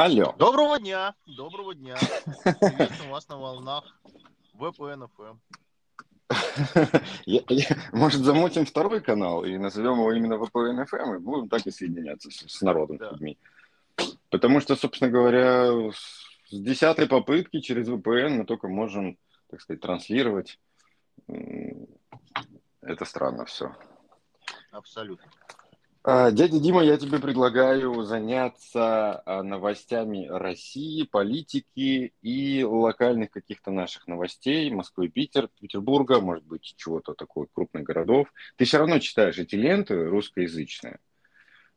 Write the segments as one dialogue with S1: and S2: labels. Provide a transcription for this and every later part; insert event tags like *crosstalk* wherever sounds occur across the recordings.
S1: Алло.
S2: Доброго дня, доброго дня. *laughs* Приветствую вас на волнах VPN FM. *laughs*
S1: Я- я- Может, замутим второй канал и назовем его именно VPN FM и будем так и соединяться с, с народом,
S2: Да.
S1: с людьми. Потому что, собственно говоря, с десятой попытки через VPN мы только можем, так сказать, транслировать. Это странно все.
S2: Абсолютно.
S1: А, Дядя Дима, я тебе предлагаю заняться а, новостями России, политики и локальных каких-то наших новостей Москвы, Питер, Петербурга, может быть, чего-то такого крупных городов. Ты все равно читаешь эти ленты русскоязычные.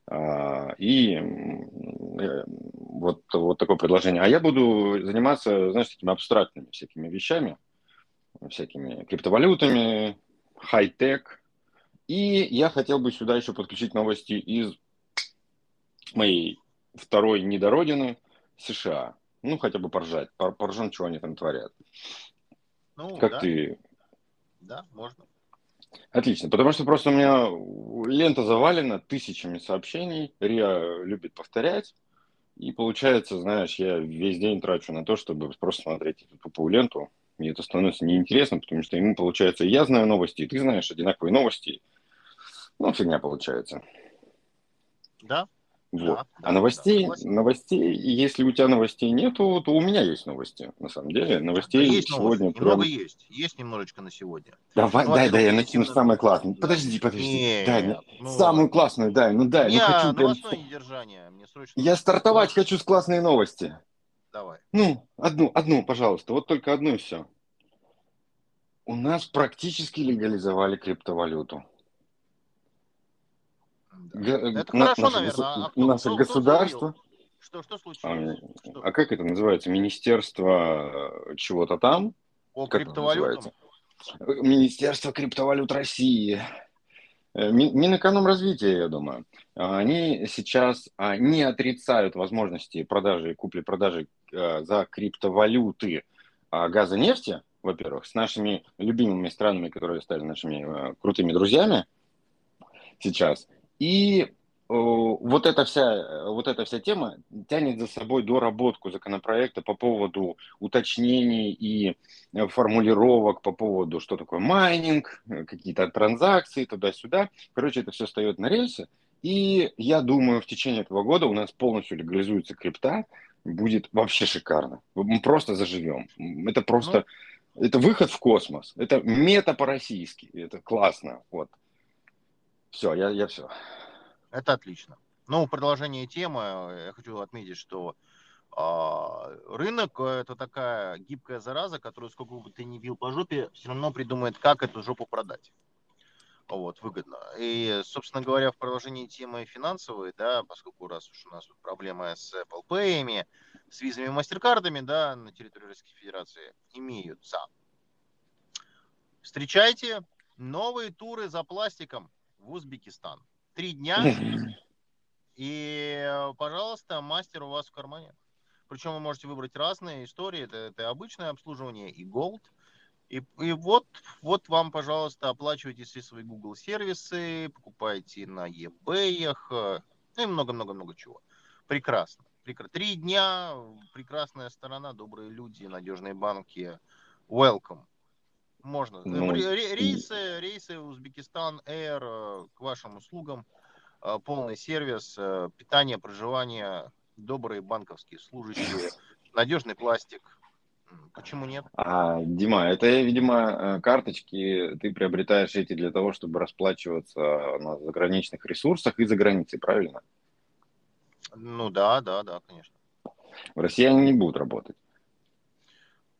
S1: А, И э, вот, вот такое предложение. А я буду заниматься, знаешь, такими абстрактными всякими вещами, всякими криптовалютами, хай-тек, и я хотел бы сюда еще подключить новости из моей второй недородины США. Ну, хотя бы поржать, пор- поржем, что они там творят.
S2: Ну,
S1: Как
S2: да,
S1: ты?
S2: да, можно.
S1: Отлично, потому что просто у меня лента завалена тысячами сообщений, Риа любит повторять, и получается, знаешь, я весь день трачу на то, чтобы просто смотреть эту тупую ленту, и это становится неинтересно, потому что ему, получается, я знаю новости, и ты знаешь одинаковые новости, ну, фигня получается.
S2: Да,
S1: Вот.
S2: Да, да,
S1: а новостей,
S2: да,
S1: новостей, если у тебя новостей нету, то у меня есть новости, на самом деле. Новостей
S2: есть
S1: сегодня
S2: новости.
S1: прям-
S2: Немного есть. Есть немножечко на сегодня.
S1: Давай,
S2: Ну,
S1: дай,
S2: во-первых,
S1: дай, я накину самое классное.
S2: да.
S1: Подожди, подожди.
S2: Нет,
S1: дай,
S2: ну,
S1: самую классную дай, ну дай,
S2: Не,
S1: ну хочу прям...
S2: недержание. Мне срочно...
S1: Я стартовать хочу с классной новости.
S2: Давай.
S1: Ну, одну, одну, пожалуйста, вот только одну и все. У нас практически легализовали криптовалюту. Г-
S2: Это
S1: на-
S2: хорошо,
S1: наше
S2: наверное. А кто-
S1: наше
S2: кто- кто
S1: государство...
S2: Что, что
S1: А,
S2: случилось? Что?
S1: а как это называется? Министерство чего-то там?
S2: По
S1: как
S2: криптовалютам?
S1: Министерство криптовалют России. Э, Ми- Минэкономразвития, я думаю. А, Они сейчас а, не отрицают возможности продажи и купли-продажи э, за криптовалюты а, газа нефти, во-первых, с нашими любимыми странами, которые стали нашими э, крутыми друзьями сейчас. И э, вот эта вся, э, вот эта вся тема тянет за собой доработку законопроекта по поводу уточнений и э, формулировок по поводу, что такое майнинг, какие-то транзакции туда-сюда. Короче, это все встает на рельсы. И я думаю, в течение этого года у нас полностью легализуется крипта, будет вообще шикарно. Мы просто заживем. Это просто, это выход в космос. Это мета по-российски. Это классно. Вот. Все, я, я все.
S2: Это отлично. Ну, продолжение темы я хочу отметить, что а, рынок э, это такая гибкая зараза, которую сколько бы ты ни бил по жопе, все равно придумает, как эту жопу продать. Вот, выгодно. И, собственно говоря, в продолжении темы финансовой, да, поскольку раз уж у нас тут проблемы с Apple Pay, с визами и мастеркардами, да, на территории Российской Федерации имеются. Встречайте новые туры за пластиком в Узбекистан. Три дня, и, пожалуйста, мастер у вас в кармане. Причем вы можете выбрать разные истории. Это, это обычное обслуживание и Gold. И, и вот, вот вам, пожалуйста, оплачивайте все свои Google сервисы, покупайте на eBay, э, ну и много-много-много чего. Прекрасно. Прекра- Три дня, прекрасная сторона, добрые люди, надежные банки. Welcome. Можно.
S1: Ну,
S2: Ре- ре- рейсы, рейсы Узбекистан Air э, к вашим услугам. Э, Полный сервис, э, питание, проживание, добрые банковские служащие, *laughs* надежный пластик. Почему нет?
S1: А, Дима, это, видимо, э, карточки ты приобретаешь эти для того, чтобы расплачиваться на заграничных ресурсах и за границей, правильно?
S2: Ну да, да, да, конечно.
S1: В России они не будут работать.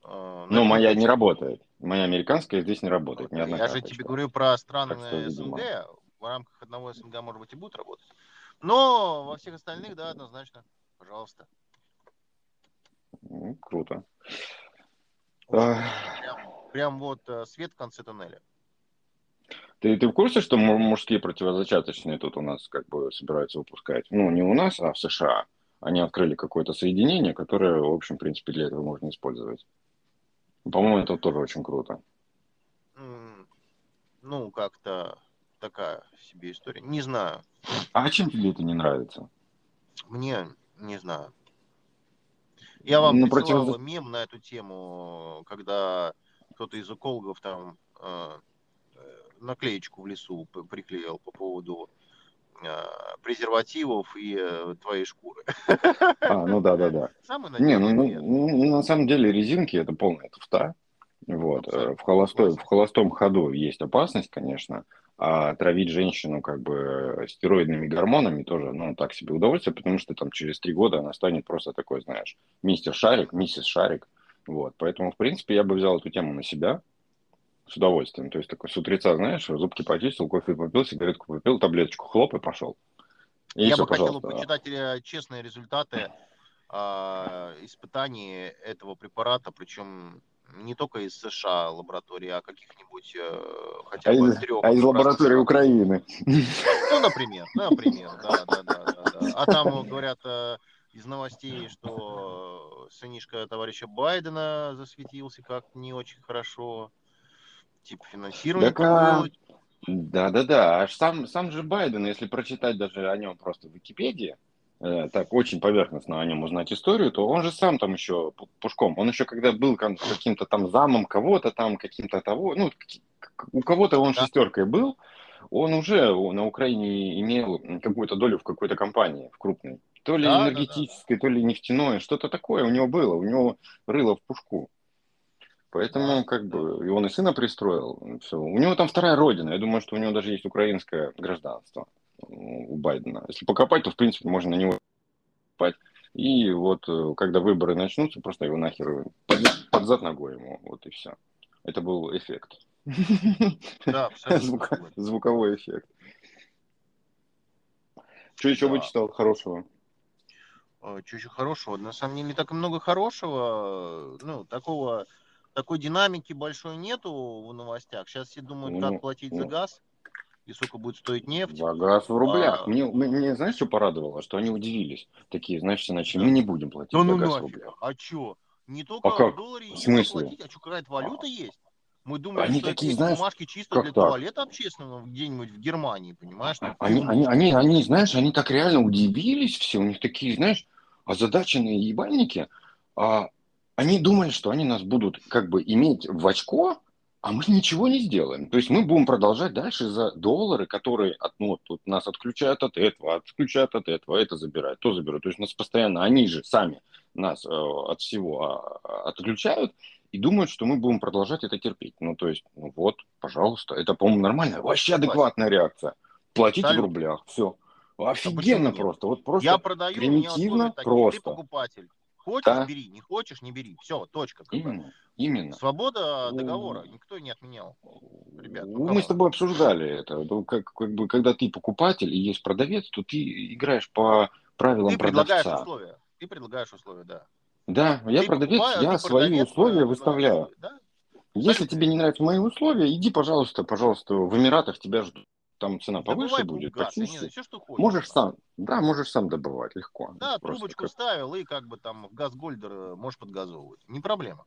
S2: Э,
S1: Но
S2: это
S1: моя не работает. Моя американская здесь не работает. Ни одна
S2: Я же
S1: карточка.
S2: тебе говорю про страны
S1: что.
S2: СНГ. В рамках одного СНГ, может быть, и будут работать. Но во всех остальных, да, однозначно. Пожалуйста.
S1: Ну, Круто.
S2: Вот. Прям, прям вот э, свет в конце тоннеля.
S1: Ты, ты в курсе, что му- мужские противозачаточные тут у нас как бы собираются выпускать? Ну, не у нас, а в США. Они открыли какое-то соединение, которое, в общем, в принципе, для этого можно использовать. По-моему, это тоже очень круто.
S2: Ну, как-то такая себе история. Не знаю.
S1: А чем тебе это не нравится?
S2: Мне, Не знаю. Я вам
S1: Ну,
S2: присылал
S1: против...
S2: мем на эту тему, когда кто-то из экологов там э, наклеечку в лесу приклеил по поводу э, презервативов и э, твоей шкуры.
S1: А, ну да, да, да. Не, ну, ну,
S2: ответ.
S1: ну, на самом деле резинки это полная туфта. Вот. э,
S2: Абсолютно
S1: В холостой, в холостом ходу есть опасность, конечно, а травить женщину как бы стероидными гормонами тоже, ну, так себе удовольствие, потому что там через три года она станет просто такой, знаешь, мистер Шарик, миссис Шарик. Вот. Поэтому, в принципе, я бы взял эту тему на себя с удовольствием. То есть такой с утреца, знаешь, зубки почистил, кофе попил, сигаретку попил, таблеточку хлоп и пошел. И
S2: Я
S1: все,
S2: бы хотел
S1: пожалуйста.
S2: почитать э, честные результаты а, испытаний этого препарата, причем не только из США лаборатории, а каких-нибудь э, хотя
S1: А
S2: бы
S1: из,
S2: трех
S1: а из лаборатории. Украины.
S2: Ну, например, например, да, да, да, да, да. А там э, говорят э, из новостей, что э, сынишка товарища Байдена засветился как не очень хорошо, типа финансирование
S1: Так, а,
S2: подводит.
S1: Да-да-да, аж сам, сам же Байден, если прочитать даже о нем просто в Википедии, э, так очень поверхностно о нем узнать историю, то он же сам там еще пу- пушком, он еще когда был каким-то там замом кого-то там, каким-то того, ну, у кого-то он
S2: Да.
S1: шестеркой был, он уже на Украине имел какую-то долю в какой-то компании, в крупной. То ли
S2: Да, да, да, да.
S1: энергетической, то ли нефтяной, что-то такое у него было, у него рыло в пушку. Поэтому, как бы, и он и сына пристроил. Все. У него там вторая родина. Я думаю, что у него даже есть украинское гражданство у Байдена. Если покопать, то, в принципе, можно на него покопать. И вот, э, когда выборы начнутся, просто его нахер под, под зад ногой ему. Вот и все. Это был эффект. *laughs*
S2: Да. *laughs*
S1: Звуковой эффект. Что еще вычитал хорошего?
S2: Что еще хорошего? На самом деле не так много хорошего. Ну, такого, такой динамики большой нету в новостях. Сейчас все думают,
S1: Ну,
S2: как платить за
S1: ну.
S2: газ и сколько будет стоить нефть.
S1: За газ в рублях.
S2: А.
S1: Мне, мне, знаешь, что порадовало? Что они удивились. Такие, знаешь,
S2: Да.
S1: мы не будем платить
S2: Да
S1: за
S2: ну
S1: газ в
S2: нафиг.
S1: рублях.
S2: А чё? Не только
S1: А как?
S2: в долларе
S1: В смысле?
S2: платить, а что, какая-то валюта есть? Мы думали,
S1: Они
S2: что
S1: такие,
S2: это
S1: знаешь,
S2: бумажки чисто для
S1: так?
S2: туалета общественного где-нибудь в Германии, понимаешь? Там
S1: Они, они, они, они, знаешь, они так реально удивились все. У них такие, знаешь, озадаченные ебальники. А, они думали, что они нас будут как бы иметь в очко, а мы ничего не сделаем. То есть мы будем продолжать дальше за доллары, которые от, ну, тут нас отключают от этого, отключают от этого, это забирают, то забирают. То есть нас постоянно, они же сами нас э, от всего а, отключают и думают, что мы будем продолжать это терпеть. Ну, то есть, ну вот, пожалуйста, это, по-моему, нормально. Вообще адекватная реакция. Платите
S2: Абсолютно.
S1: в рублях, все. Офигенно
S2: нет?
S1: просто. Вот просто
S2: Я продаю, у меня условия
S1: примитивно
S2: такие.
S1: просто.
S2: Ты покупатель. Хочешь,
S1: Да.
S2: бери. Не хочешь, не бери. Все, точка. как бы.
S1: Именно, именно.
S2: Свобода
S1: Ну,
S2: договора. Никто не отменял. Ребят, ну,
S1: Ну, мы с тобой обсуждали это. Ну, как, как бы, когда ты покупатель и есть продавец, то ты играешь по правилам
S2: Ты предлагаешь
S1: продавца.
S2: условия. Ты предлагаешь условия, да.
S1: Да, я
S2: Ты
S1: продавец,
S2: покупаешь,
S1: я свои
S2: продавец,
S1: условия
S2: предлагаешь
S1: выставляю.
S2: Да?
S1: Если тебе не нравятся мои условия, иди, пожалуйста, пожалуйста, в Эмиратах тебя ждут. Там цена повыше
S2: Добывай
S1: будет,
S2: газ, не все, что хочешь.
S1: Можешь сам, да, можешь сам добывать легко.
S2: Да,
S1: Просто
S2: трубочку
S1: как-
S2: вставил и как бы там в газгольдер э, можешь подгазовывать. Не проблема.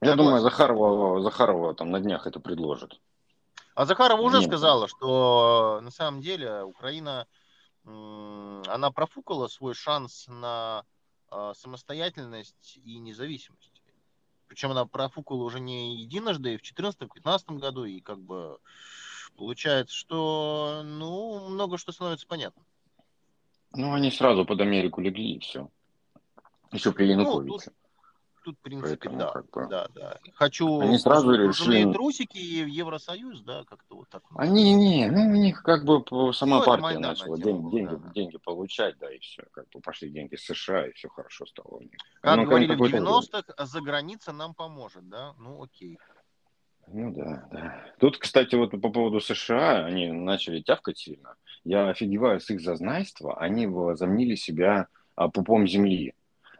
S1: Я
S2: Согласен.
S1: думаю, Захарова, Захарова там на днях это предложит.
S2: А Захарова уже
S1: Нет.
S2: сказала, что э, на самом деле Украина, она профукала свой шанс на э, самостоятельность и независимость. Причем она профукала уже не единожды, и в 2014-2015 году, и как бы получается, что ну, много что становится понятно.
S1: Ну, они сразу под Америку легли и все. Еще при
S2: Ну,
S1: Януковиче.
S2: Тут, в принципе,
S1: Поэтому
S2: да,
S1: как бы-
S2: да, да. Хочу
S1: Они сразу решили-
S2: трусики и в Евросоюз, да, как-то вот так.
S1: Они не, ну у них как бы сама
S2: Ну,
S1: партия начала
S2: тема
S1: деньги, деньги,
S2: да.
S1: деньги получать, да, и все. Как бы пошли деньги с США, и все хорошо стало у них.
S2: Как
S1: Ну,
S2: говорили в
S1: какой-то-
S2: 90-х, за граница нам поможет, да? Ну, окей.
S1: Ну да, да. Тут, кстати, вот по поводу США, они начали тявкать сильно. Я офигеваю с их зазнайства. Они возомнили себя а, пупом земли.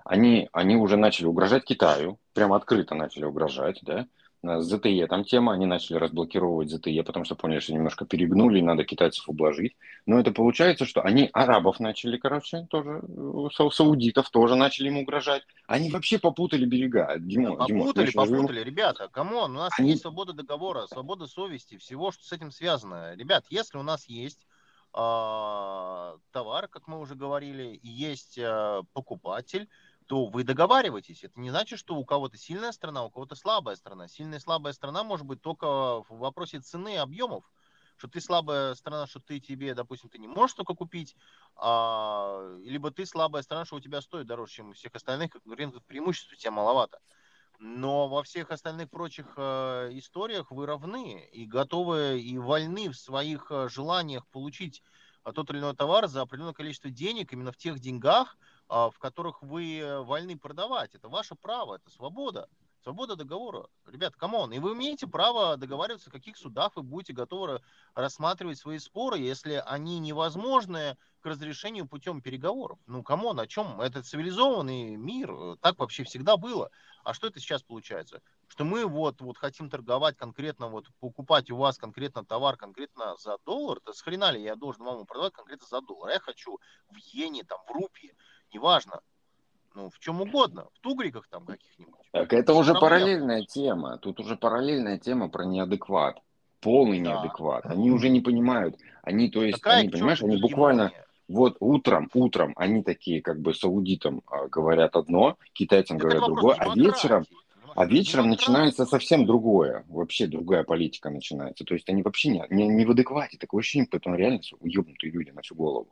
S1: Они, они уже начали угрожать Китаю, прямо открыто начали угрожать, да. На ZTE там тема, они начали разблокировать ZTE, потому что поняли, что немножко перегнули, и надо китайцев ублажить. Но это получается, что они арабов начали, короче, тоже, э, са- саудитов тоже начали им угрожать. Они вообще попутали берега. Дима,
S2: Да,
S1: Дима,
S2: попутали,
S1: сейчас живем-
S2: попутали. Ребята, come on, у нас
S1: Они-
S2: есть свобода договора, свобода совести, всего, что с этим связано. Ребят, если у нас есть э, товар, как мы уже говорили, и есть э, покупатель, то вы договариваетесь. Это не значит, что у кого-то сильная страна, у кого-то слабая страна. Сильная и слабая страна может быть только в вопросе цены и объемов. Что ты слабая страна, что ты тебе, допустим, ты не можешь только купить, а, либо ты слабая страна, что у тебя стоит дороже, чем у всех остальных, рынок преимуществ у тебя маловато. Но во всех остальных прочих э, историях вы равны и готовы и вольны в своих э, желаниях получить э, тот или иной товар за определенное количество денег именно в тех деньгах, в которых вы э, вольны продавать. Это ваше право, это свобода. Свобода договора. Ребят, come on. И вы имеете право договариваться, в каких судах вы будете готовы рассматривать свои споры, если они невозможны к разрешению путем переговоров. Ну, come on, о чем? Это цивилизованный мир. Так вообще всегда было. А что это сейчас получается? Что мы вот, вот хотим торговать конкретно, вот покупать у вас конкретно товар конкретно за доллар, то с хрена ли я должен вам продавать конкретно за доллар? Я хочу в иене, там, в рупии неважно, ну, в чем угодно, в тугриках там каких-нибудь.
S1: Так это уже параллельная тема. Тут уже параллельная тема про неадекват. Полный да. неадекват. Они уже не понимают. Они, то есть, Какая они, понимаешь, они буквально вот утром, утром они такие, как бы саудитам а, говорят одно, китайцам это говорят другое, а вечером, а вечером начинается совсем другое, вообще другая политика начинается. То есть они вообще не, не, не в адеквате, такое ощущение, поэтому реально уебнутые люди на всю голову.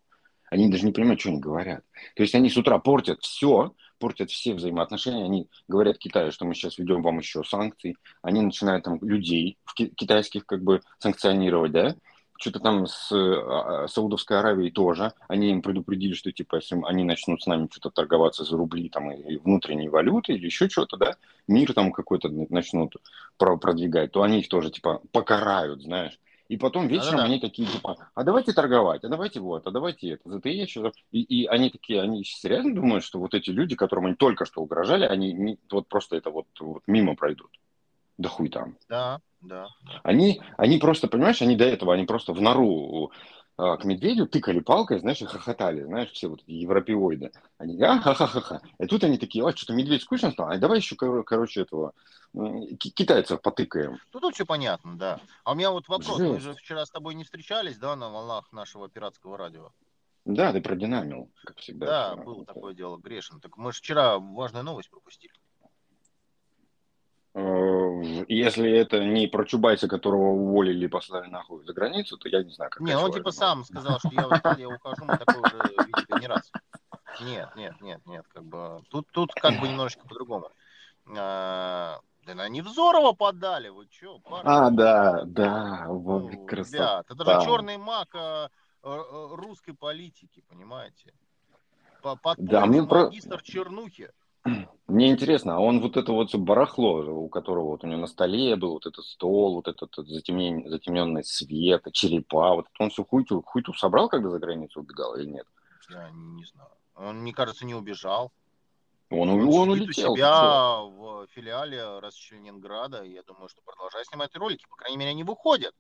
S1: Они даже не понимают, что они говорят. То есть они с утра портят все, портят все взаимоотношения. Они говорят Китаю, что мы сейчас ведем вам еще санкции. Они начинают там людей в китайских как бы санкционировать, да, что-то там с а, Саудовской Аравией тоже. Они им предупредили, что типа, если они начнут с нами что-то торговаться за рубли там, и внутренней валюты или еще что-то, да, мир там какой-то начнут продвигать, то они их тоже типа покарают, знаешь. И потом вечером Да-да-да. они такие, типа, а давайте торговать, а давайте вот, а давайте это, за ты еще. И, и они такие, они серьезно думают, что вот эти люди, которым они только что угрожали, они не, вот просто это вот, вот мимо пройдут. Да хуй там.
S2: Да, да.
S1: Они, они просто, понимаешь, они до этого, они просто в нору к медведю тыкали палкой, знаешь, и хохотали, знаешь, все вот европеоиды. Они, а, ха-ха-ха-ха. И тут они такие, а, что-то медведь скучно стал, а давай еще, короче, этого китайцев потыкаем.
S2: Ну, тут все понятно, да. А у меня вот вопрос. Жесть. Мы же вчера с тобой не встречались, да, на волнах нашего пиратского радио?
S1: Да, ты продинамил, как всегда.
S2: Да, было такое дело, грешен. Так мы же вчера важную новость пропустили.
S1: Э, если это не про Чубайса, которого уволили и послали нахуй за границу, то я не знаю, как
S2: Не, он типа сам *laughs* сказал, что я я ухожу, мы такое уже видели не раз. Нет, нет, нет, нет, как бы тут, тут как бы немножечко по-другому. А, да на Невзорова подали, вы
S1: парни? А, да, да, вот ну, красота. Ребят,
S2: это же черный маг а, а, русской политики, понимаете? Подпольный да, мне магистр про... чернухи. *clears throat*
S1: Мне интересно, а он вот это вот барахло, у которого вот у него на столе был вот этот стол, вот этот, этот затемнен, затемненный свет, черепа, вот он всю хуйту, хуйту собрал, когда за границу убегал или нет?
S2: Я не знаю. Он, мне кажется, не убежал.
S1: Он, он, он улетел.
S2: у себя в филиале Расчленинграда. Я думаю, что продолжай снимать ролики. По крайней мере, они выходят.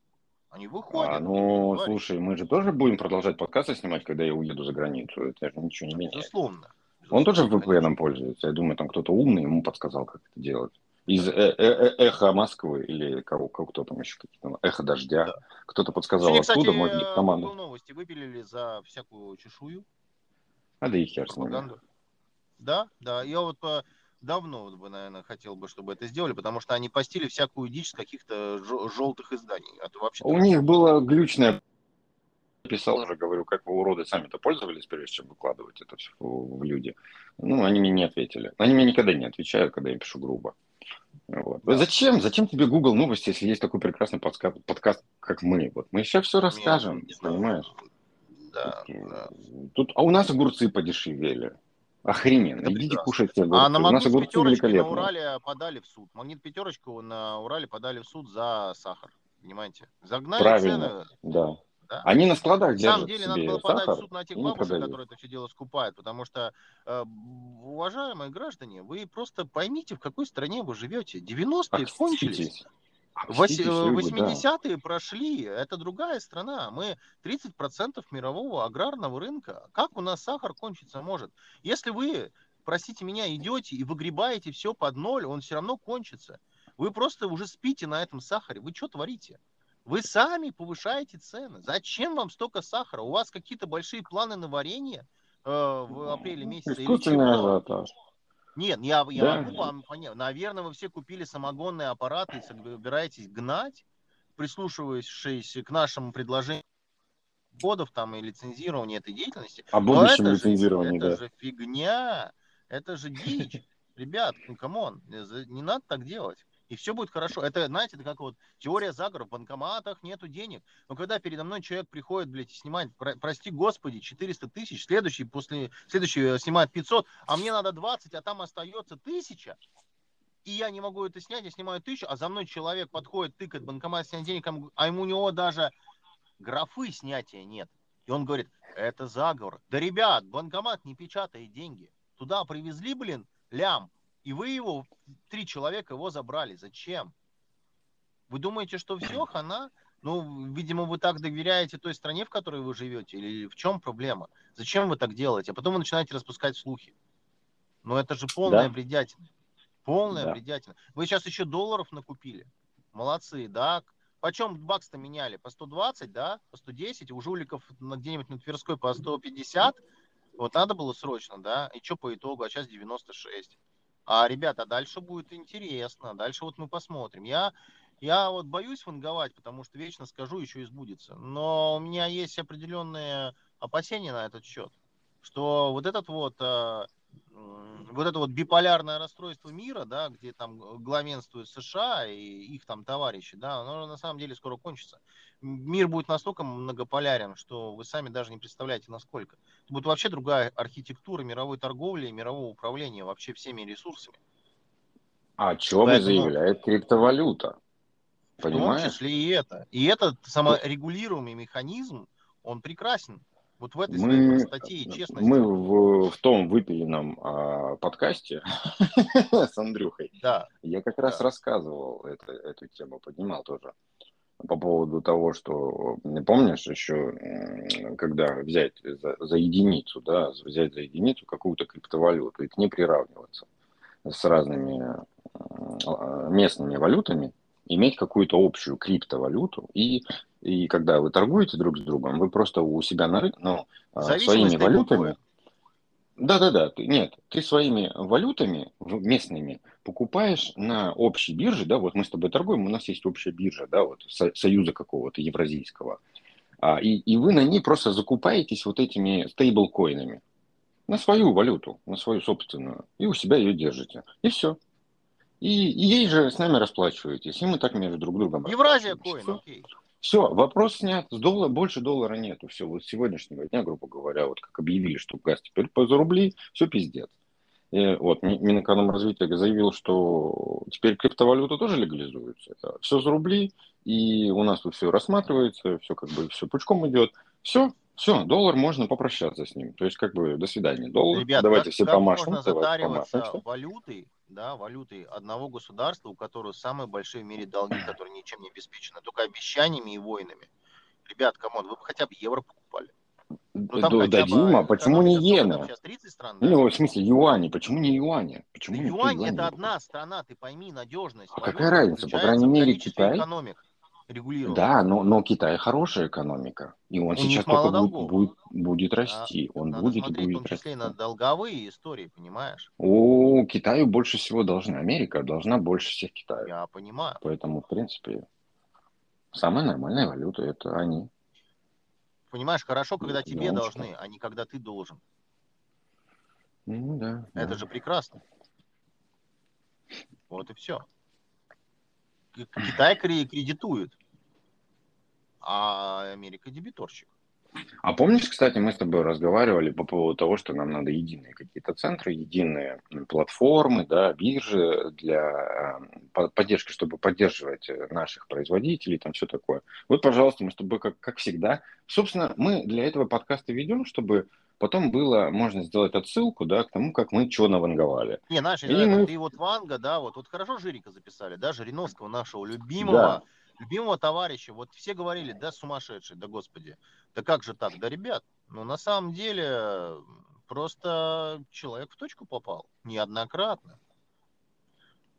S2: Они выходят. А,
S1: ну, слушай, мы же тоже будем продолжать подкасты снимать, когда я уеду за границу. Это же ничего не меняет.
S2: Безусловно.
S1: Он тоже VPN пользуется. Я думаю, там кто-то умный ему подсказал, как это делать. Из э -э -э эхо Москвы или кого, кто там еще какие-то, эхо дождя. Да. Кто-то подсказал Сегодня,
S2: оттуда, кстати, может быть, команда. новости выпилили за всякую чешую.
S1: А да и хер с ними.
S2: Да, да. Я вот по давно, вот бы, наверное, хотел бы, чтобы это сделали, потому что они постили всякую дичь с каких-то желтых изданий. А то вообще
S1: У них было глючное писал уже, говорю, как вы уроды сами-то пользовались, прежде чем выкладывать это все в люди. Ну, они мне не ответили. Они мне никогда не отвечают, когда я пишу грубо. Вот. Да. Зачем? Зачем тебе Google новости, если есть такой прекрасный подкаст, подкаст как мы? Вот мы сейчас все расскажем, Нет, понимаешь?
S2: Да, да.
S1: Тут, а у нас огурцы подешевели. Охрененно. Это Идите кушайте
S2: огурцы. А на магнит пятерочку на Урале подали в суд. Магнит пятерочку на Урале подали в суд за сахар. Понимаете? Загнали
S1: Правильно, цены. Да. Да? Они на складах держат
S2: На самом деле надо было подать в суд на тех бабушек, которые это все дело скупают, потому что, э, уважаемые граждане, вы просто поймите, в какой стране вы живете. 90-е кончились. 80-е да. прошли, это другая страна. Мы 30% мирового аграрного рынка. Как у нас сахар кончиться может? Если вы, простите меня, идете и выгребаете все под ноль, он все равно кончится. Вы просто уже спите на этом сахаре. Вы что творите? Вы сами повышаете цены. Зачем вам столько сахара? У вас какие-то большие планы на варенье э, в апреле месяце?
S1: Искусственный ажиотаж.
S2: Нет, я, я да. могу вам понять. Наверное, вы все купили самогонные аппараты и собираетесь гнать, прислушиваясь к нашему предложению кодов там и лицензирования этой деятельности.
S1: О будущем лицензировании,
S2: да.
S1: Это
S2: же фигня, это же дичь. Ребят, ну come on, не надо так делать и все будет хорошо. Это, знаете, это как вот теория заговора, в банкоматах нету денег. Но когда передо мной человек приходит, блядь, и снимает, про, прости господи, 400 тысяч, следующий, после, следующий э, снимает 500, а мне надо 20, а там остается тысяча, и я не могу это снять, я снимаю тысячу, а за мной человек подходит, тыкает банкомат, снять денег, а ему у него даже графы снятия нет. И он говорит, это заговор. Да, ребят, банкомат не печатает деньги. Туда привезли, блин, лям, и вы его, три человека его забрали. Зачем? Вы думаете, что все, *clears throat* хана? Ну, видимо, вы так доверяете той стране, в которой вы живете, или в чем проблема? Зачем вы так делаете? А потом вы начинаете распускать слухи. Ну, это же полная да. бредятина. Полная да. бредятина. Вы сейчас еще долларов накупили. Молодцы, да? Почем бакс-то меняли? По 120, да? По 110? У жуликов где-нибудь на Тверской по 150. Вот надо было срочно, да? И что по итогу? А сейчас 96. А, ребята, дальше будет интересно. Дальше вот мы посмотрим. Я, я вот боюсь ванговать, потому что вечно скажу, еще и сбудется. Но у меня есть определенные опасения на этот счет. Что вот этот вот а, вот это вот биполярное расстройство мира, да, где там главенствуют США и их там товарищи, да, оно на самом деле скоро кончится. Мир будет настолько многополярен, что вы сами даже не представляете, насколько. Это будет вообще другая архитектура мировой торговли и мирового управления вообще всеми ресурсами.
S1: А о чем Поэтому... заявляет криптовалюта?
S2: Понимаешь? В том числе и это. И этот саморегулируемый механизм, он прекрасен. Вот в этой мы, своей простоте и честности.
S1: Мы в, в том выпиленном а, подкасте *laughs* с Андрюхой,
S2: да.
S1: я как раз рассказывал это, эту тему, поднимал тоже по поводу того, что, не помнишь еще, когда взять за, за единицу, да, взять за единицу какую-то криптовалюту и к ней приравниваться с разными а, местными валютами, иметь какую-то общую криптовалюту и и когда вы торгуете друг с другом, вы просто у себя на рынке, ну, а, своими валютами. Да-да-да, нет, ты своими валютами местными покупаешь на общей бирже, да, вот мы с тобой торгуем, у нас есть общая биржа, да, вот союза какого-то евразийского, а, и, и вы на ней просто закупаетесь вот этими стейблкоинами на свою валюту, на свою собственную, и у себя ее держите, и все. И, и ей же с нами расплачиваетесь, и мы так между друг другом
S2: Евразия коин, окей.
S1: Все, вопрос снят. С доллара, больше доллара нету. Все, вот с сегодняшнего дня, грубо говоря, вот как объявили, что газ теперь по за рубли, все пиздец. И вот Минэкономразвития заявил, что теперь криптовалюта тоже легализуется. Все за рубли, и у нас тут все рассматривается, все как бы все пучком идет. Все, все, доллар можно попрощаться с ним. То есть, как бы, до свидания, доллар.
S2: Ребят, Давайте как, все как помашем. Можно затариваться помашем, валютой, да, валютой одного государства, у которого самые большие в мире долги, которые ничем не обеспечены, только обещаниями и войнами. Ребят, come on, вы бы хотя бы евро покупали.
S1: Ну, там да, да, Дима, почему не 30 стран, да? Ну, в смысле, юани, почему не юани? Почему
S2: да юань это одна страна, ты пойми, надежность.
S1: А какая разница? По крайней мере, Китай.
S2: Экономика регулирована.
S1: Да, но, но Китай хорошая экономика. И он У сейчас только будет, будет, будет расти. Да, он будет
S2: смотреть, будет в том числе расти. на долговые истории, понимаешь?
S1: О, Китаю больше всего должна. Америка должна больше всех Китаю.
S2: Я понимаю.
S1: Поэтому, в принципе, самая нормальная валюта это они.
S2: Понимаешь, хорошо, когда тебе Ямочка. должны, а не когда ты должен.
S1: Ну да.
S2: Это
S1: да.
S2: же прекрасно. Вот и все. Китай кредитует а Америка дебиторщик.
S1: А помнишь, кстати, мы с тобой разговаривали по поводу того, что нам надо единые какие-то центры, единые платформы, да, биржи для э, поддержки, чтобы поддерживать э, наших производителей, там все такое. Вот, пожалуйста, мы с тобой, как, как всегда, собственно, мы для этого подкаста ведем, чтобы потом было можно сделать отсылку, да, к тому, как мы что наванговали.
S2: Не, наши, и мы... ты вот Ванга, да, вот, вот хорошо Жирика записали, да, Жириновского нашего любимого, да любимого товарища, вот все говорили, да, сумасшедший, да господи, да как же так, да, ребят, ну на самом деле просто человек в точку попал неоднократно.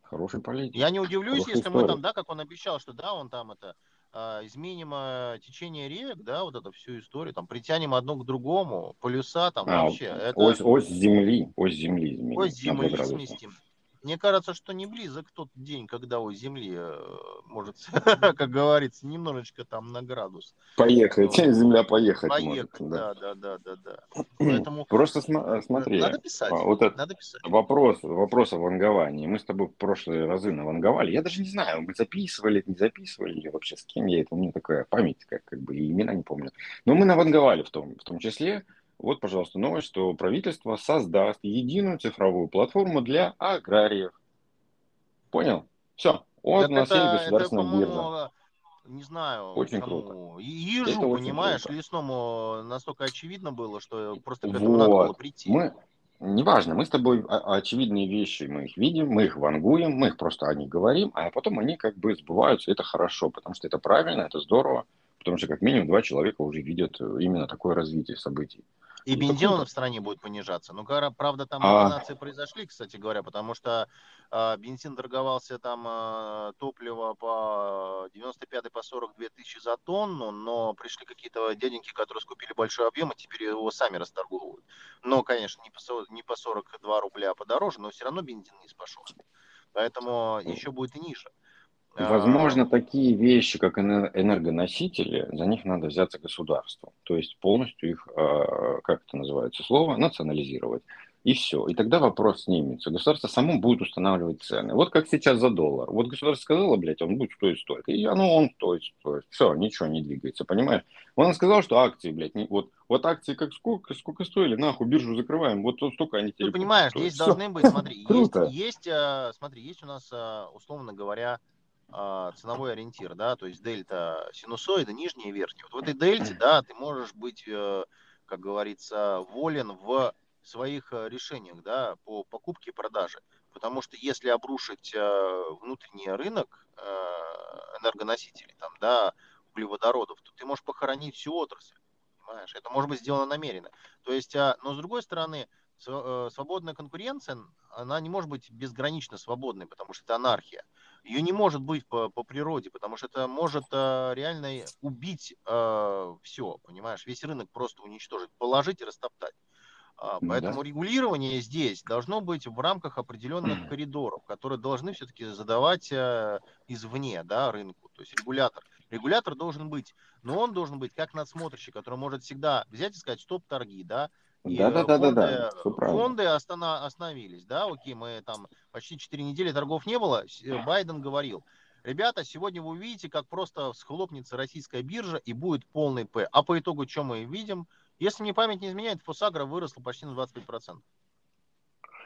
S1: Хороший политик.
S2: Я не удивлюсь, Хорошая если история. мы там, да, как он обещал, что да, он там это а, изменим а, течение рек, да, вот эту всю историю, там, притянем одно к другому, полюса там а, вообще.
S1: Это... Ось, ось земли, ось земли изменим.
S2: Ось земли сместим. Мне кажется, что не близок тот день, когда у Земли э, может, *laughs* как говорится, немножечко там на градус.
S1: Поехать, Но... Земля поехать,
S2: поехать может. Да, да, да, да, да. *clears throat*
S1: Поэтому... Просто см- э, смотри.
S2: Надо писать. А,
S1: вот надо писать. Вопрос, вопрос о ванговании. Мы с тобой в прошлые разы наванговали. Я даже не знаю, мы записывали, не записывали, или вообще с кем я это. У меня такая память, как, как бы, и имена не помню. Но мы наванговали в том, в том числе. Вот, пожалуйста, новость, что правительство создаст единую цифровую платформу для аграриев. Понял? Все. Вот так у нас это, есть государственная это, биржа.
S2: Не знаю.
S1: Очень круто.
S2: Ежу, это понимаешь, круто. лесному настолько очевидно было, что просто к этому вот. надо было прийти.
S1: Мы, неважно, мы с тобой очевидные вещи, мы их видим, мы их вангуем, мы их просто о них говорим, а потом они как бы сбываются, это хорошо, потому что это правильно, это здорово, потому что как минимум два человека уже видят именно такое развитие событий.
S2: И бензин в стране будет понижаться. Ну, правда, там а... произошли, кстати говоря, потому что э, бензин торговался там э, топливо по 95 по 42 тысячи за тонну, но пришли какие-то дяденьки, которые скупили большой объем, и теперь его сами расторговывают. Но, конечно, не по, не по 42 рубля подороже, но все равно бензин не пошел. Поэтому еще будет и ниже.
S1: Возможно, такие вещи, как энергоносители, за них надо взяться государству. То есть полностью их, а, как это называется слово, национализировать. И все. И тогда вопрос снимется. Государство само будет устанавливать цены. Вот как сейчас за доллар. Вот государство сказало, блядь, он будет стоить столько. И оно он стоит, стоит. Все, ничего не двигается, понимаешь? Он сказал, что акции, блядь, не, вот, вот акции как сколько, сколько стоили, нахуй, биржу закрываем, вот столько они
S2: теперь. Ты понимаешь, стоят. здесь Все. должны быть, смотри, *laughs* есть, есть, а, смотри, есть у нас, а, условно говоря, а, ценовой ориентир, да, то есть дельта синусоида, нижняя и верхняя. Вот в этой дельте, да, ты можешь быть, э, как говорится, волен в своих э, решениях, да, по покупке и продаже. Потому что если обрушить э, внутренний рынок энергоносителей, там, да, углеводородов, то ты можешь похоронить всю отрасль. Понимаешь? Это может быть сделано намеренно. То есть, а, но с другой стороны, свободная конкуренция, она не может быть безгранично свободной, потому что это анархия ее не может быть по, по природе, потому что это может э, реально убить э, все, понимаешь, весь рынок просто уничтожить, положить и растоптать. А, поэтому да. регулирование здесь должно быть в рамках определенных коридоров, которые должны все-таки задавать э, извне да, рынку, то есть регулятор. Регулятор должен быть, но он должен быть как надсмотрщик, который может всегда взять и сказать стоп-торги, да,
S1: да, да, да, да, да.
S2: Фонды остановились, да, окей, мы там почти 4 недели торгов не было. Э, Байден говорил, ребята, сегодня вы увидите, как просто схлопнется российская биржа и будет полный П. А по итогу что мы видим? Если мне память не изменяет, Фосагра выросла почти на 25%.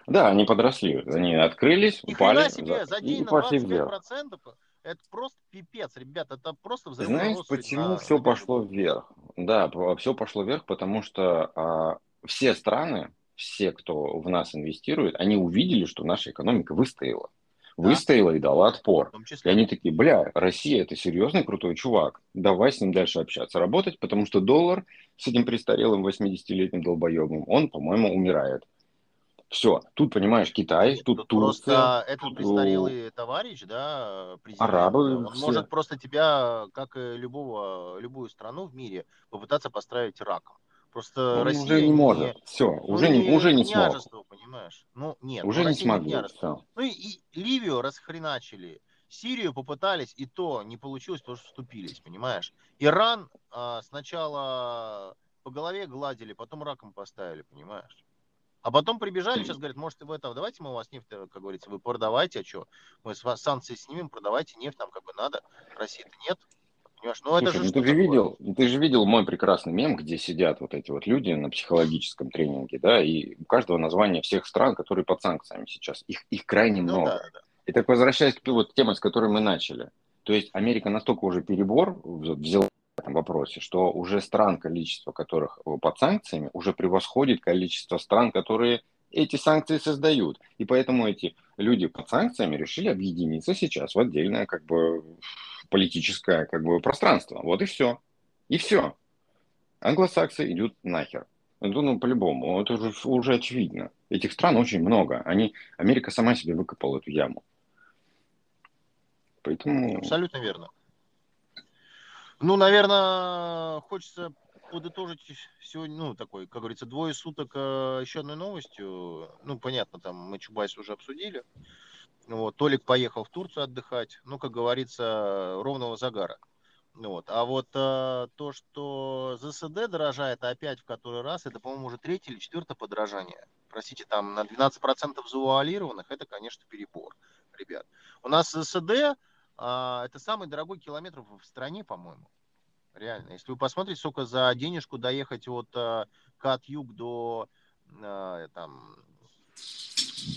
S1: Да, они подросли, они открылись,
S2: и упали. себе, за день на 25%, это просто пипец, ребят, это просто.
S1: Знаешь, почему на... все пошло вверх? Да, все пошло вверх, потому что а, все страны, все, кто в нас инвестирует, они увидели, что наша экономика выстояла. Выстояла да. и дала отпор. И они такие, бля, Россия это серьезный крутой чувак. Давай с ним дальше общаться, работать, потому что доллар с этим престарелым 80-летним долбоебом, он, по-моему, умирает. Все, тут, понимаешь, Китай, тут, тут Турция.
S2: Просто этот тут... престарелый товарищ, да, президент, Арабы он все. может просто тебя, как и любого, любую страну в мире, попытаться поставить раком. Просто
S1: он
S2: Россия
S1: уже не, не может. Все, ну, уже не, уже не смог.
S2: понимаешь? Ну, нет.
S1: Уже
S2: ну,
S1: не смогли. Не
S2: ну и, и Ливию расхреначили. Сирию попытались, и то не получилось, потому что вступились, понимаешь? Иран а, сначала по голове гладили, потом раком поставили, понимаешь? А потом прибежали, сейчас говорят, может, вы это, давайте мы у вас нефть, как говорится, вы продавайте, а что? Мы с вас санкции снимем, продавайте нефть нам как бы надо. России-то нет.
S1: Понимаешь? Ну, это Слушай, же ну, ты же видел, ты же видел мой прекрасный мем, где сидят вот эти вот люди на психологическом тренинге, да, и у каждого название всех стран, которые под санкциями сейчас. Их, их крайне ну, много. Да, да. И так возвращаясь к вот теме, с которой мы начали. То есть Америка настолько уже перебор взяла в этом вопросе, что уже стран, количество которых под санкциями, уже превосходит количество стран, которые эти санкции создают. И поэтому эти люди под санкциями решили объединиться сейчас в отдельное как бы политическое как бы, пространство. Вот и все. И все. Англосаксы идут нахер. Ну, ну по-любому, это уже, уже очевидно. Этих стран очень много. Они, Америка сама себе выкопала эту яму. Поэтому...
S2: Абсолютно верно. Ну, наверное, хочется подытожить сегодня, ну, такой, как говорится, двое суток э, еще одной новостью. Ну, понятно, там мы Чубайс уже обсудили. Вот, Толик поехал в Турцию отдыхать. Ну, как говорится, ровного загара. Вот. А вот э, то, что ЗСД дорожает опять в который раз, это, по-моему, уже третье или четвертое подорожание. Простите, там на 12% завуалированных, это, конечно, перебор, ребят. У нас ЗСД э, это самый дорогой километр в стране, по-моему. Реально. Если вы посмотрите, сколько за денежку доехать от э, Кат-Юг до, э, там,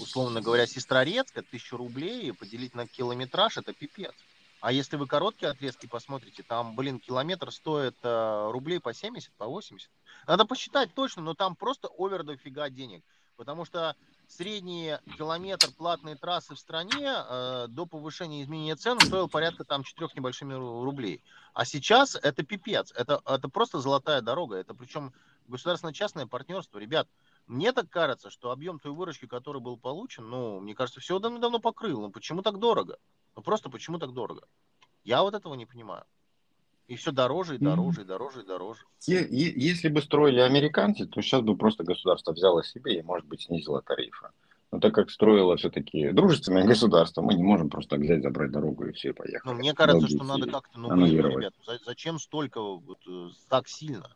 S2: условно говоря, Сестрорецка, тысячу рублей, поделить на километраж, это пипец. А если вы короткие отрезки посмотрите, там, блин, километр стоит э, рублей по 70, по 80. Надо посчитать точно, но там просто овер дофига денег. Потому что средний километр платной трассы в стране э, до повышения изменения цен стоил порядка там 4 небольшими рублей. А сейчас это пипец. Это, это просто золотая дорога. Это причем государственно-частное партнерство. Ребят, мне так кажется, что объем той выручки, который был получен, ну, мне кажется, все давно-давно покрыл. Ну, почему так дорого? Ну просто почему так дорого? Я вот этого не понимаю. И все дороже, и дороже, и дороже, и дороже.
S1: Если бы строили американцы, то сейчас бы просто государство взяло себе и, может быть, снизило тарифы. Но так как строило все-таки дружественное государство, мы не можем просто взять, забрать дорогу и все, поехать.
S2: Ну, мне кажется, что надо как-то, ну, ребят, зачем столько, вот, э, так сильно?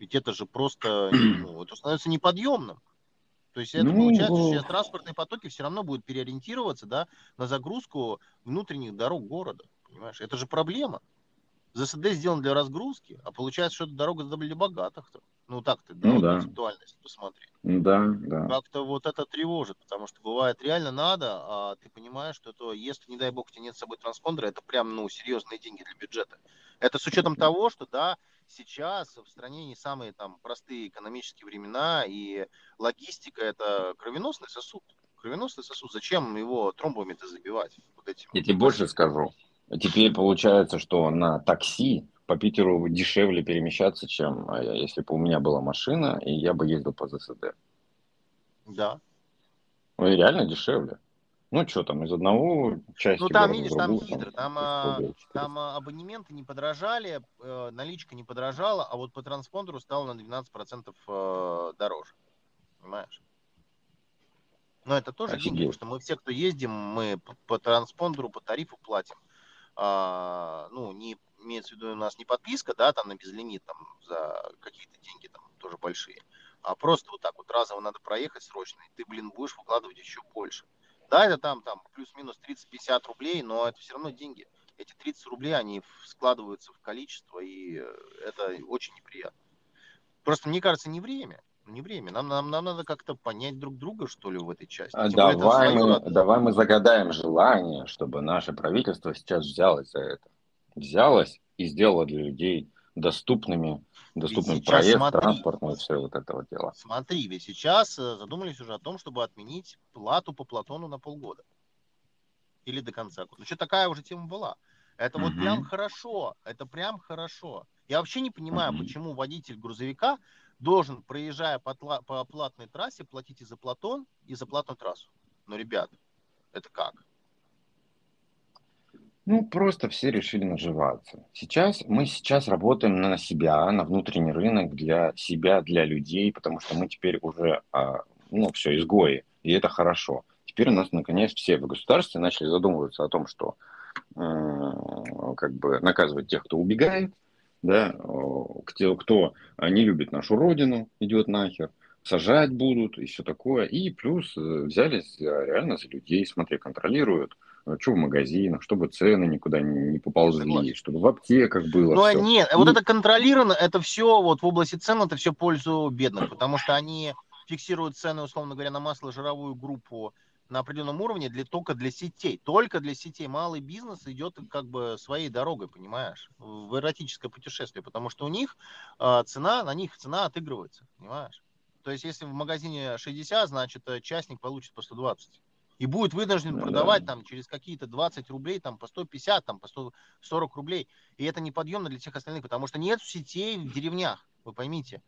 S2: Ведь это же просто, *clears throat* ну, это становится неподъемным. То есть это ну, получается, что сейчас транспортные потоки все равно будут переориентироваться да, на загрузку внутренних дорог города. Понимаешь? Это же проблема. ЗСД сделан для разгрузки, а получается, что это дорога для богатых. -то. Ну так-то, да, ну, да. концептуальность посмотри.
S1: Да, да.
S2: Как-то вот это тревожит, потому что бывает реально надо, а ты понимаешь, что это, если, не дай бог, у тебя нет с собой транспондера, это прям, ну, серьезные деньги для бюджета. Это с учетом того, что, да, сейчас в стране не самые там простые экономические времена, и логистика это кровеносный сосуд. Кровеносный сосуд. Зачем его тромбами-то забивать?
S1: Вот этим? Я тебе больше скажу. Теперь получается, что на такси по Питеру дешевле перемещаться, чем а, если бы у меня была машина, и я бы ездил по ЗСД.
S2: Да.
S1: Ну и реально дешевле. Ну, что там, из одного части
S2: Ну, там, видишь, там хитро. Там, там, там абонементы не подорожали, э, наличка не подорожала, а вот по транспондеру стало на 12% э, дороже. Понимаешь? Но это тоже Офигеть. деньги, потому что мы все, кто ездим, мы по транспондеру, по тарифу платим. А, ну, не имеется в виду у нас не подписка, да, там на безлимит, там за какие-то деньги там тоже большие, а просто вот так вот разово надо проехать срочно, и ты, блин, будешь выкладывать еще больше. Да, это там, там плюс-минус 30-50 рублей, но это все равно деньги. Эти 30 рублей, они складываются в количество, и э, это очень неприятно. Просто, мне кажется, не время. Не время. Нам, нам, нам надо как-то понять друг друга, что ли, в этой части.
S1: А давай, мы, давай мы загадаем желание, чтобы наше правительство сейчас взялось за это. Взялось и сделало для людей доступными доступный проезд, смотри, транспортный, все вот это вот дело.
S2: Смотри, ведь сейчас э, задумались уже о том, чтобы отменить плату по Платону на полгода. Или до конца года. Ну, что такая уже тема была. Это угу. вот прям хорошо. Это прям хорошо. Я вообще не понимаю, угу. почему водитель грузовика должен, проезжая по, по платной трассе, платить и за Платон, и за платную трассу. Ну, ребят, это как?
S1: Ну, просто все решили наживаться. Сейчас мы сейчас работаем на себя, на внутренний рынок для себя, для людей, потому что мы теперь уже, а, ну, все, изгои, и это хорошо. Теперь у нас, наконец, все в государстве начали задумываться о том, что как бы наказывать тех, кто убегает, да, кто, кто не любит нашу родину, идет нахер, сажать будут и все такое. И плюс э, взялись реально за людей, смотри, контролируют, что в магазинах, чтобы цены никуда не, не поползли, Согласен. чтобы в аптеках было.
S2: Ну, все. нет, и... вот это контролировано, это все вот в области цен, это все пользу бедных, потому что они фиксируют цены, условно говоря, на масло жировую группу на определенном уровне для, только для сетей. Только для сетей. Малый бизнес идет как бы своей дорогой, понимаешь, в эротическое путешествие, потому что у них э, цена, на них цена отыгрывается, понимаешь. То есть, если в магазине 60, значит, э, частник получит по 120 и будет вынужден ну, продавать да. там через какие-то 20 рублей, там по 150, там по 140 рублей. И это неподъемно для всех остальных, потому что нет сетей в деревнях, вы поймите.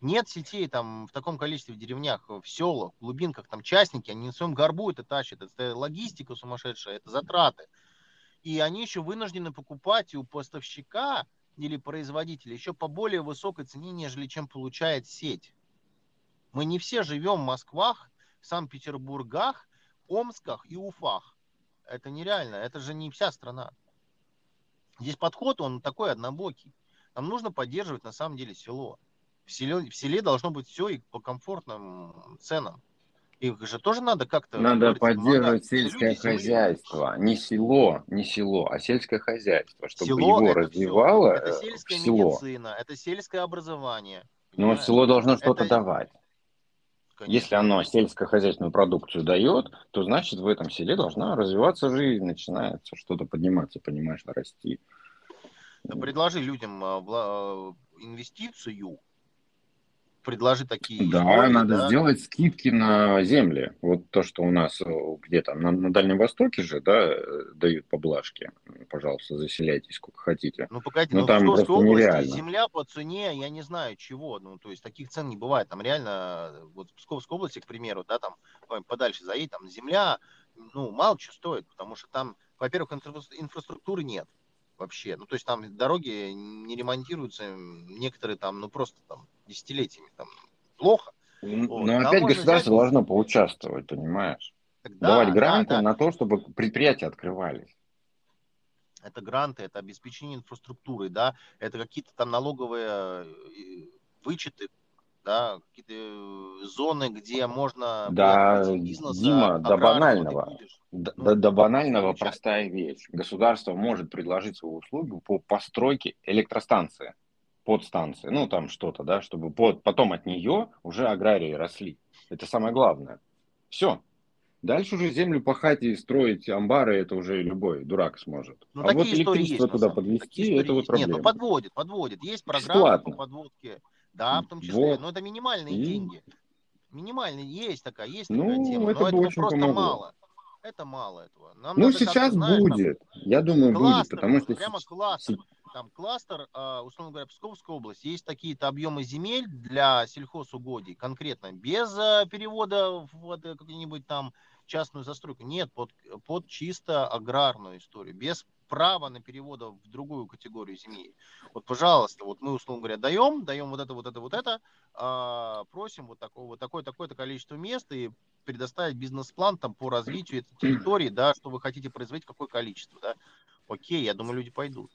S2: Нет сетей там в таком количестве в деревнях, в селах, в глубинках, там частники, они на своем горбу это тащат, это логистика сумасшедшая, это затраты. И они еще вынуждены покупать у поставщика или производитель еще по более высокой цене, нежели чем получает сеть. Мы не все живем в Москвах, Санкт-Петербургах, Омсках и Уфах. Это нереально, это же не вся страна. Здесь подход, он такой однобокий. Нам нужно поддерживать на самом деле село. В селе, в селе должно быть все и по комфортным ценам. Их же тоже надо как-то...
S1: Надо поддерживать сельское хозяйство. Не село, не село, а сельское хозяйство, чтобы село его развивало
S2: все. Это сельская село. медицина, это сельское образование.
S1: Но понимаешь? село должно что-то это... давать. Конечно. Если оно сельскохозяйственную продукцию дает, то значит в этом селе должна развиваться жизнь, начинается что-то подниматься, понимаешь, расти.
S2: Предложи людям а, а, инвестицию, предложи такие.
S1: Да, истории, надо да? сделать скидки на земли. Вот то, что у нас э, где-то на, на Дальнем Востоке же, да, дают поблажки. Пожалуйста, заселяйтесь сколько хотите.
S2: Ну, погоди, Но ну, там в Псковской области нереально. земля по цене, я не знаю чего. Ну, то есть таких цен не бывает. Там реально, вот в Псковской области, к примеру, да, там подальше заедь, там земля, ну, мало что стоит, потому что там, во-первых, инфраструктуры нет вообще. Ну, то есть там дороги не ремонтируются, некоторые там, ну, просто там десятилетиями там плохо.
S1: Ну, вот. Но опять государство взять... должно поучаствовать, понимаешь? Да, Давать гранты да, да. на то, чтобы предприятия открывались.
S2: Это гранты, это обеспечение инфраструктуры, да, это какие-то там налоговые э, вычеты, да, какие-то э, зоны, где можно
S1: да, бизнеса, Дима, до банального. До, ну, до банального простая вещь. Государство может предложить свою услугу по постройке электростанции, подстанции, ну там что-то, да, чтобы под, потом от нее уже аграрии росли. Это самое главное. Все. Дальше уже землю пахать и строить амбары, это уже любой дурак сможет.
S2: Ну, а вот электричество есть, туда подвести, это вот проблема. Нет, ну подводит, подводит. Есть программа Бесплатно. по подводке. Да, в том числе. Вот. Но это минимальные и... деньги. Минимальные есть такая, есть ну, такая тема. Это но этого просто помогло. мало. Это мало этого.
S1: Нам ну, сейчас знаешь, будет. Там, Я думаю, кластер, будет, потому что...
S2: Прямо кластер. Там кластер, а, условно говоря, Псковская область. Есть такие-то объемы земель для сельхозугодий конкретно, без а, перевода в какую-нибудь там частную застройку. Нет, под, под чисто аграрную историю, без права на перевода в другую категорию земли. Вот, пожалуйста, вот мы, условно говоря, даем, даем вот это, вот это, вот это, а, просим вот такого, такое, такое-то количество мест и предоставить бизнес-план там по развитию этой территории, да, что вы хотите производить, какое количество, да. Окей, я думаю, люди пойдут.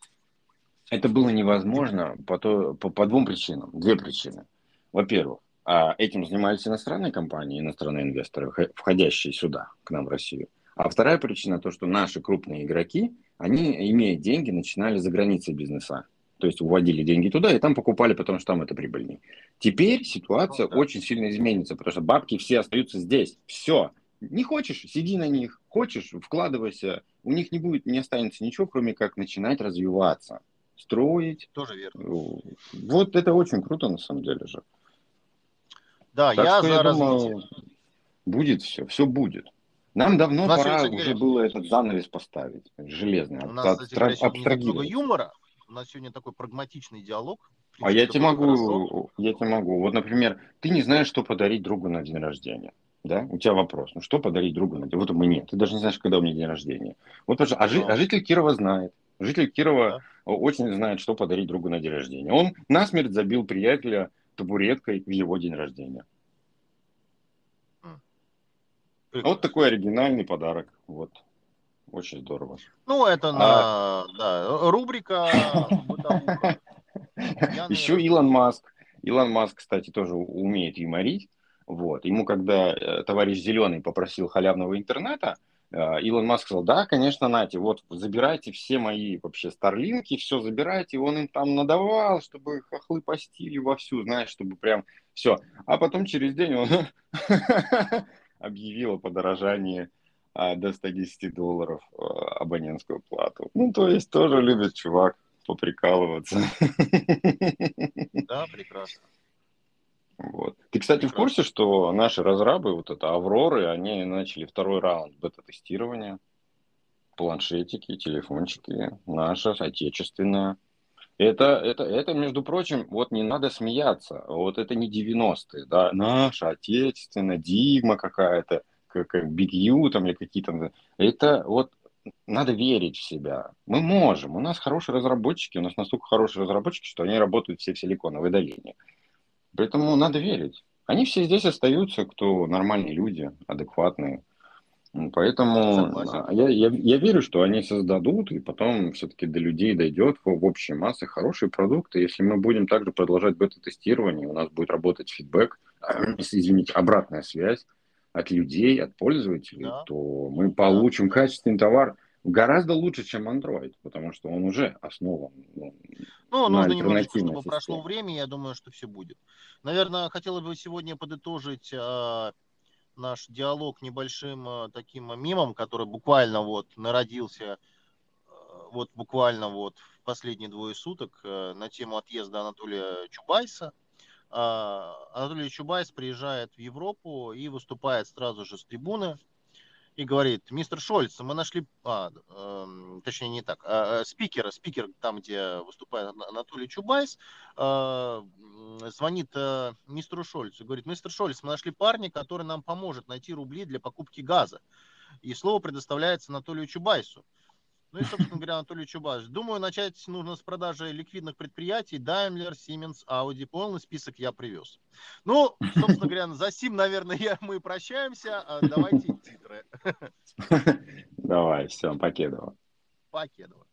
S1: Это было невозможно по, то, по, по двум причинам. Две причины. Во-первых, а этим занимались иностранные компании, иностранные инвесторы, входящие сюда, к нам в Россию. А вторая причина то, что наши крупные игроки, они, имея деньги, начинали за границей бизнеса. То есть уводили деньги туда и там покупали, потому что там это прибыльнее. Теперь ситуация ну, да. очень сильно изменится, потому что бабки все остаются здесь. Все. Не хочешь, сиди на них. Хочешь, вкладывайся. У них не будет, не останется ничего, кроме как начинать развиваться, строить.
S2: Тоже верно.
S1: Вот это очень круто на самом деле же.
S2: Да, так я за я. Думаю,
S1: будет все, все будет. Нам давно пора уже говоря, было этот занавес поставить, железный.
S2: У нас, кстати, абстра- много юмора, у нас сегодня такой прагматичный диалог.
S1: А я тебе могу, хорошо. я тебе могу. Вот, например, ты не знаешь, что подарить другу на день рождения. Да? У тебя вопрос. Ну, что подарить другу на день? Вот нет. Ты даже не знаешь, когда у меня день рождения. Вот, а, жи, а житель Кирова знает. Житель Кирова да. очень знает, что подарить другу на день рождения. Он насмерть забил приятеля табуреткой в его день рождения. Прекрасно. Вот такой оригинальный подарок. Вот. Очень здорово.
S2: Ну, это на а... да, рубрика
S1: Еще Илон Маск. Илон Маск, кстати, тоже умеет юморить. Вот. Ему, когда э, товарищ Зеленый попросил халявного интернета, э, Илон Маск сказал, да, конечно, Нати, вот забирайте все мои вообще старлинки, все забирайте. Он им там надавал, чтобы хохлы постили вовсю, знаешь, чтобы прям все. А потом через день он *laughs* объявил о подорожании а, до 110 долларов а, абонентскую плату. Ну, то есть тоже любит чувак поприкалываться. *laughs*
S2: Да, прекрасно.
S1: Вот. Ты, кстати, прекрасно. в курсе, что наши разрабы, вот это Авроры, они начали второй раунд бета-тестирования. Планшетики, телефончики, наши, отечественные. Это, это, это, между прочим, вот не надо смеяться. Вот это не 90-е, да, наша отечественная, Дигма какая-то, как, как Big U там или какие-то. Это вот надо верить в себя. Мы можем. У нас хорошие разработчики, у нас настолько хорошие разработчики, что они работают все в силиконовой долине. Поэтому надо верить. Они все здесь остаются, кто нормальные люди, адекватные. Поэтому а, я, я, я верю, что они создадут, и потом все-таки до людей дойдет в, в общей массе хорошие продукты. Если мы будем также продолжать бета-тестирование, у нас будет работать фидбэк, *clears throat* извините, обратная связь от людей, от пользователей, да. то мы получим качественный товар гораздо лучше, чем Android, потому что он уже основан.
S2: Ну, ну нужно немножечко, чтобы системе. прошло время, я думаю, что все будет. Наверное, хотелось бы сегодня подытожить э, наш диалог небольшим э, таким мемом, который буквально вот народился э, вот буквально вот в последние двое суток э, на тему отъезда Анатолия Чубайса. Э, Анатолий Чубайс приезжает в Европу и выступает сразу же с трибуны и говорит, мистер Шольц, мы нашли, а, э, точнее не так, а, спикера, спикер там, где выступает Анатолий Чубайс, э, звонит э, мистеру Шольцу, говорит, мистер Шольц, мы нашли парня, который нам поможет найти рубли для покупки газа. И слово предоставляется Анатолию Чубайсу. Ну и, собственно говоря, Анатолий Чубайс. Думаю, начать нужно с продажи ликвидных предприятий Daimler, Siemens, Audi. Полный список я привез. Ну, собственно говоря, за сим, наверное, я, мы прощаемся. А давайте титры. *laughs*
S1: Давай, все, Покедова.
S2: Покедова.